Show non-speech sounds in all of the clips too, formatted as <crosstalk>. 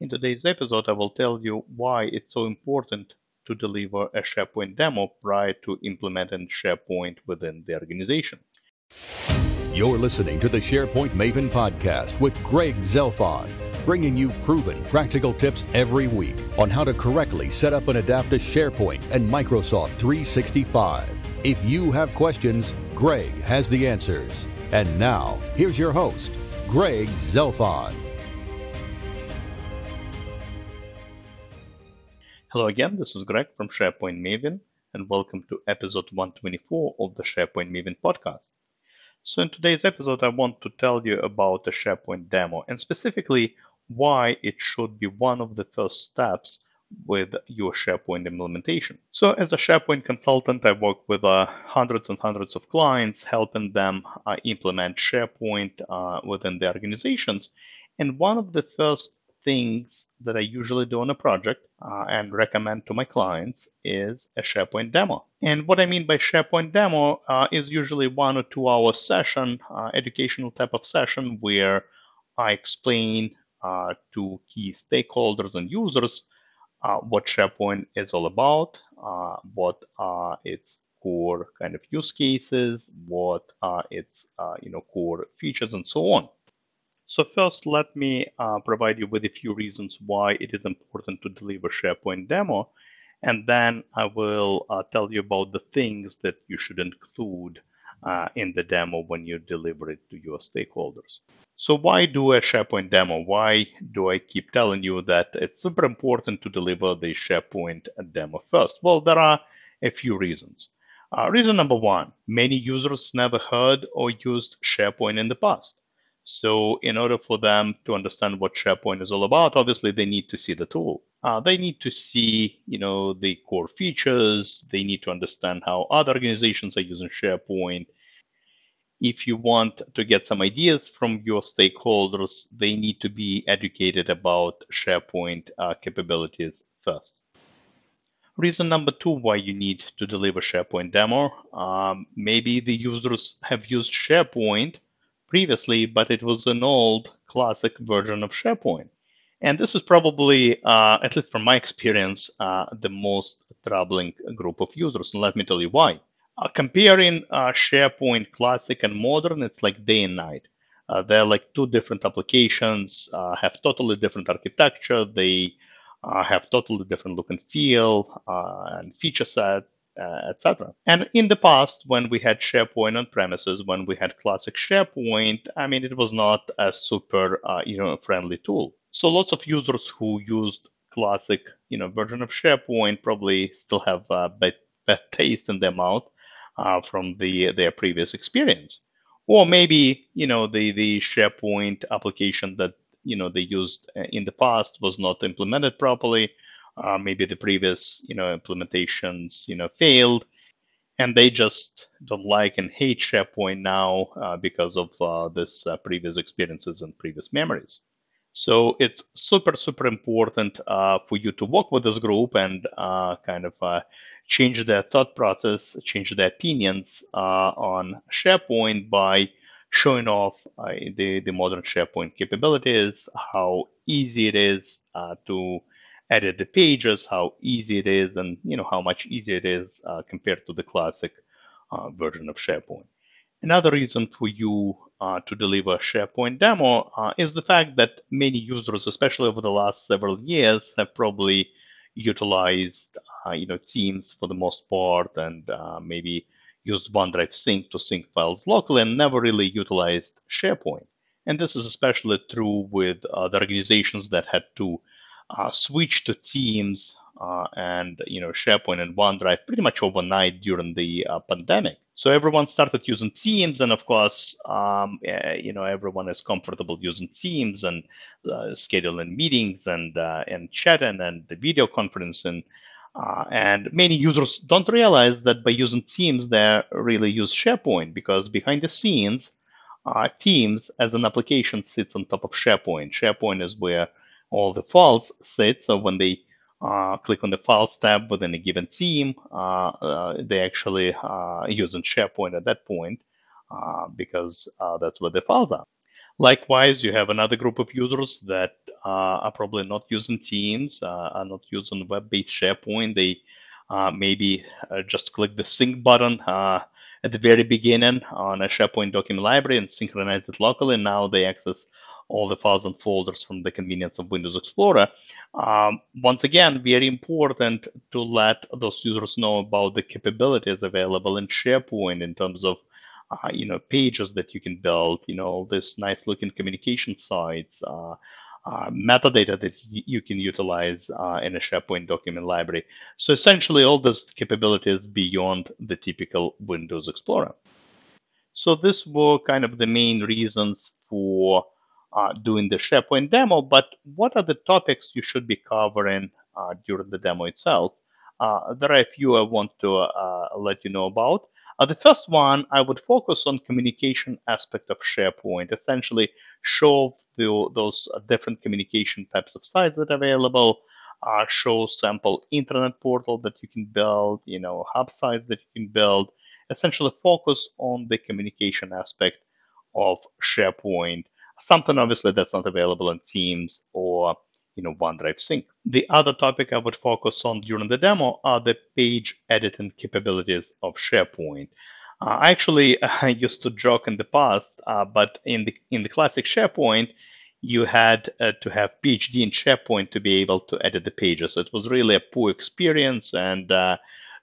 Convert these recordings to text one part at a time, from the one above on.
In today's episode, I will tell you why it's so important to deliver a SharePoint demo prior to implementing SharePoint within the organization. You're listening to the SharePoint Maven podcast with Greg Zelfond, bringing you proven practical tips every week on how to correctly set up and adapt to SharePoint and Microsoft 365. If you have questions, Greg has the answers. And now, here's your host, Greg Zelfond. Hello again, this is Greg from SharePoint Maven, and welcome to episode 124 of the SharePoint Maven podcast. So, in today's episode, I want to tell you about the SharePoint demo and specifically why it should be one of the first steps with your SharePoint implementation. So, as a SharePoint consultant, I work with uh, hundreds and hundreds of clients, helping them uh, implement SharePoint uh, within their organizations. And one of the first things that I usually do on a project uh, and recommend to my clients is a SharePoint demo. And what I mean by SharePoint demo uh, is usually one or two hour session, uh, educational type of session where I explain uh, to key stakeholders and users uh, what SharePoint is all about, uh, what are its core kind of use cases, what are its you know core features, and so on. So first, let me uh, provide you with a few reasons why it is important to deliver SharePoint demo. And then I will uh, tell you about the things that you should include uh, in the demo when you deliver it to your stakeholders. So why do a SharePoint demo? Why do I keep telling you that it's super important to deliver the SharePoint demo first? Well, there are a few reasons. Uh, reason number one, many users never heard or used SharePoint in the past. So in order for them to understand what SharePoint is all about, obviously they need to see the tool. Uh, they need to see, you know, the core features. They need to understand how other organizations are using SharePoint. If you want to get some ideas from your stakeholders, they need to be educated about SharePoint uh, capabilities first. Reason number two why you need to deliver SharePoint demo. Um, maybe the users have used SharePoint previously, but it was an old classic version of SharePoint. And this is probably, uh, at least from my experience, uh, the most troubling group of users. And let me tell you why. Uh, comparing uh, SharePoint Classic and Modern, it's like day and night. Uh, they're like two different applications, uh, have totally different architecture. They have totally different look and feel and feature set uh, etc. And in the past, when we had SharePoint on premises, when we had classic SharePoint, I mean, it was not a super, uh, you know, friendly tool. So lots of users who used classic, you know, version of SharePoint probably still have a bad, bad taste in their mouth uh, from the their previous experience. Or maybe, you know, the the SharePoint application that you know they used uh, in the past was not implemented properly uh, maybe the previous you know implementations you know failed and they just don't like and hate SharePoint now uh, because of uh, this uh, previous experiences and previous memories. So it's super, super important uh, for you to work with this group and uh, kind of uh, change their thought process, change their opinions on SharePoint by showing off the, the modern SharePoint capabilities, how easy it is to edit the pages, how easy it is, and you know how much easier it is uh, compared to the classic uh, version of SharePoint. Another reason for you uh, to deliver SharePoint demo uh, is the fact that many users, especially over the last several years, have probably utilized uh, you know Teams for the most part, and uh, maybe used OneDrive Sync to sync files locally, and never really utilized SharePoint. And this is especially true with the organizations that had to switched to Teams uh, and you know SharePoint and OneDrive pretty much overnight during the uh, pandemic. So everyone started using Teams, and of course, um, eh, you know everyone is comfortable using Teams and uh, scheduling meetings and uh, and chatting and the video conferencing. Uh, and many users don't realize that by using Teams, they really use SharePoint because behind the scenes, Teams as an application sits on top of SharePoint. SharePoint is where all the files sit. So when they uh, click on the Files tab within a given team, uh, uh, they actually uh, using SharePoint at that point because that's where the files are. Likewise, you have another group of users that are probably not using Teams, are not using web-based SharePoint. They maybe just click the sync button at the very beginning on a SharePoint document library and synchronize it locally. Now they access all the files and folders from the convenience of Windows Explorer. Um, once again, very important to let those users know about the capabilities available in SharePoint in terms of uh, you know pages that you can build, you know this nice looking communication sites, uh, uh, metadata that you can utilize uh, in a SharePoint document library. So essentially, all those capabilities beyond the typical Windows Explorer. So these were kind of the main reasons for uh, doing the SharePoint demo, but what are the topics you should be covering uh, during the demo itself? Uh, there are a few I want to uh, let you know about. Uh, the first one, I would focus on communication aspect of SharePoint, essentially show the, those different communication types of sites that are available, uh, show sample intranet portal that you can build, you know, hub sites that you can build, essentially focus on the communication aspect of SharePoint something obviously that's not available in Teams or you know OneDrive Sync. The other topic I would focus on during the demo are the page editing capabilities of SharePoint. Uh, I actually <laughs> I used to joke in the past, uh, but in the in the classic SharePoint, you had uh, to have PhD in SharePoint to be able to edit the pages. It was really a poor experience and uh,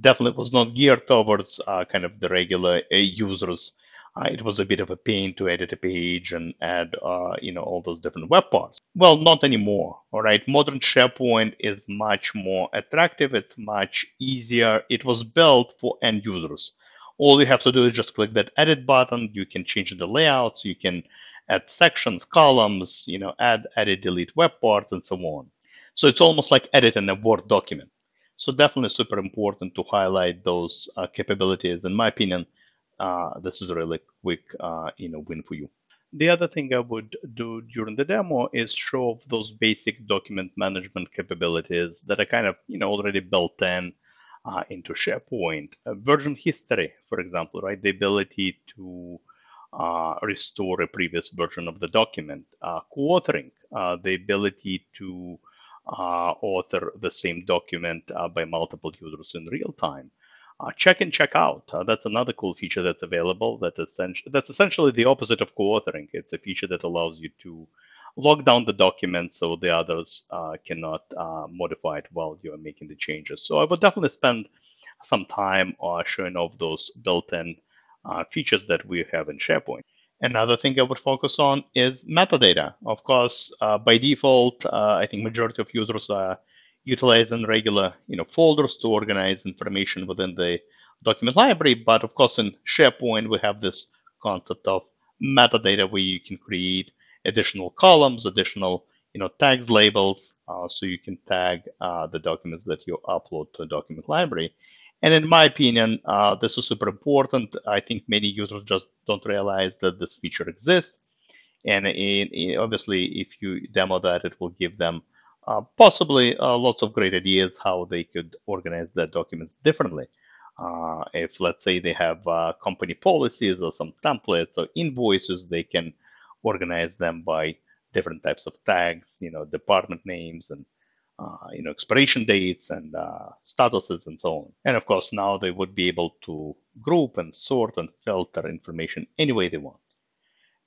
definitely was not geared towards uh, kind of the regular uh, users uh, it was a bit of a pain to edit a page and add, uh, you know, all those different web parts. Well, not anymore. All right, modern SharePoint is much more attractive. It's much easier. It was built for end users. All you have to do is just click that edit button. You can change the layouts. You can add sections, columns, you know, add, edit, delete web parts, and so on. So it's almost like editing a Word document. So definitely super important to highlight those uh, capabilities. In my opinion, this is a really quick uh, you know win for you. The other thing I would do during the demo is show off those basic document management capabilities that are kind of you know already built in uh, into SharePoint. Uh, version history, for example, right? The ability to uh, restore a previous version of the document. Uh, co-authoring, the ability to author the same document by multiple users in real time. Uh, check in, check out. Uh, that's another cool feature that's available. That essentially, that's essentially the opposite of co-authoring. It's a feature that allows you to lock down the document so the others uh, cannot uh, modify it while you're making the changes. So I would definitely spend some time uh, showing off those built-in uh, features that we have in SharePoint. Another thing I would focus on is metadata. Of course, by default, I think majority of users are utilizing regular you know folders to organize information within the document library. But of course, in SharePoint, we have this concept of metadata where you can create additional columns, additional you know tags, labels, uh, so you can tag uh, the documents that you upload to a document library. And in my opinion, uh, this is super important. I think many users just don't realize that this feature exists. And in, in, obviously, if you demo that, it will give them uh, possibly uh, lots of great ideas how they could organize their documents differently. Uh, if let's say they have uh, company policies or some templates or invoices, they can organize them by different types of tags, you know, department names and uh, you know expiration dates and statuses and so on. And of course, now they would be able to group and sort and filter information any way they want.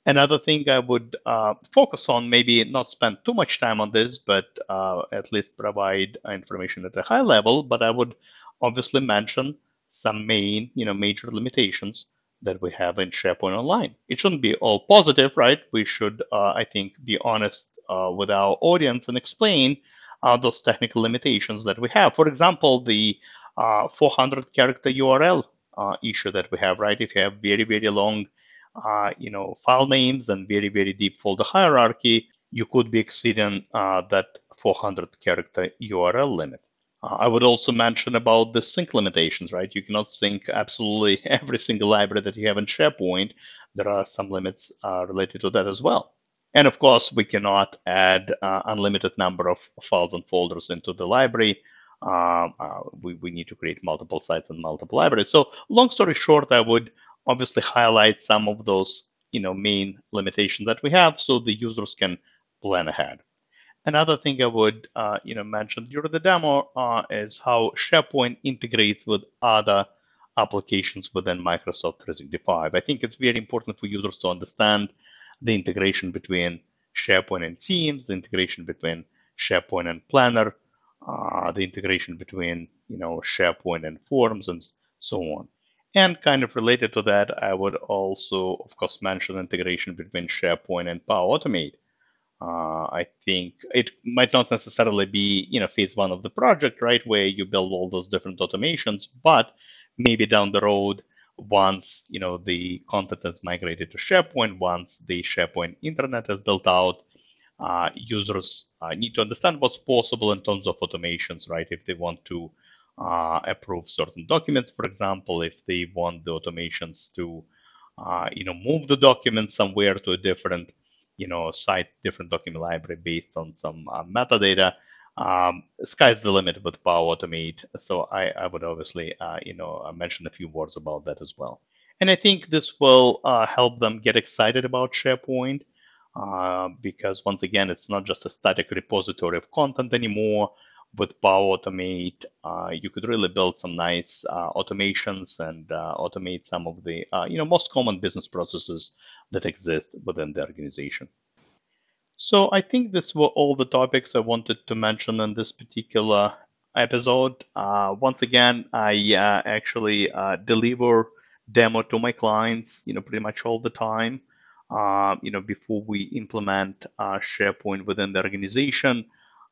Another thing I would uh, focus on, maybe not spend too much time on this, but uh, at least provide information at a high level. But I would obviously mention some main, you know, major limitations that we have in SharePoint Online. It shouldn't be all positive, right? We should, uh, I think, be honest uh, with our audience and explain uh, those technical limitations that we have. For example, the uh, 400 character URL issue that we have, right? If you have very, very long uh, you know, file names and very, very deep folder hierarchy, you could be exceeding uh, that 400 character URL limit. Uh, I would also mention about the sync limitations, right? You cannot sync absolutely <laughs> every single library that you have in SharePoint. There are some limits uh, related to that as well. And of course, we cannot add uh, unlimited number of files and folders into the library. Uh, we, we need to create multiple sites and multiple libraries. So long story short, I would obviously highlight some of those you know main limitations that we have so the users can plan ahead Another thing I would, uh, you know, mention during the demo uh, is how SharePoint integrates with other applications within Microsoft 365. I think it's very important for users to understand the integration between SharePoint and Teams, the integration between SharePoint and Planner, uh, the integration between you know SharePoint and Forms, and so on. And kind of related to that, I would also, of course, mention integration between SharePoint and Power Automate. Uh, I think it might not necessarily be, you know, phase one of the project, right, where you build all those different automations, but maybe down the road, once you know the content is migrated to SharePoint, once the SharePoint intranet is built out, uh, users uh, need to understand what's possible in terms of automations, right? If they want to uh, approve certain documents, for example, if they want the automations to, uh, you know, move the document somewhere to a different you know, site different document library based on some uh, metadata. Um, sky's the limit with Power Automate. So I, I would obviously, uh, you know, uh, mention a few words about that as well. And I think this will uh, help them get excited about SharePoint because once again, it's not just a static repository of content anymore with Power Automate, uh, you could really build some nice uh, automations and uh, automate some of the uh, you know most common business processes that exist within the organization. So I think this were all the topics I wanted to mention in this particular episode. Uh, once again, I uh, actually deliver demo to my clients, you know, pretty much all the time. you know, before we implement SharePoint within the organization.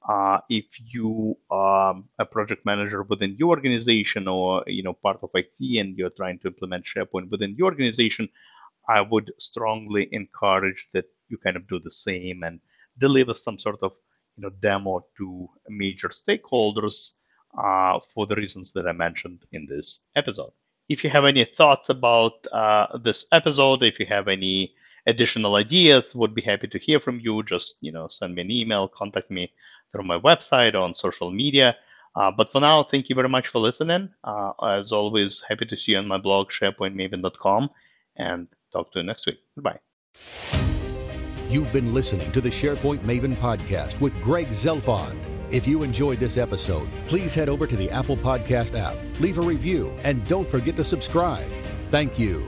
Uh, if you are a project manager within your organization or you know part of IT and you're trying to implement SharePoint within your organization, I would strongly encourage that you kind of do the same and deliver some sort of you know demo to major stakeholders uh, for the reasons that I mentioned in this episode. If you have any thoughts about uh, this episode, if you have any additional ideas, would be happy to hear from you. Just you know, send me an email, contact me through my website or on social media. Uh, but for now, thank you very much for listening. Uh, as always, happy to see you on my blog, sharepointmaven.com, and talk to you next week. Goodbye. You've been listening to the SharePoint Maven podcast with Greg Zelfond. If you enjoyed this episode, please head over to the Apple Podcast app, leave a review, and don't forget to subscribe. Thank you.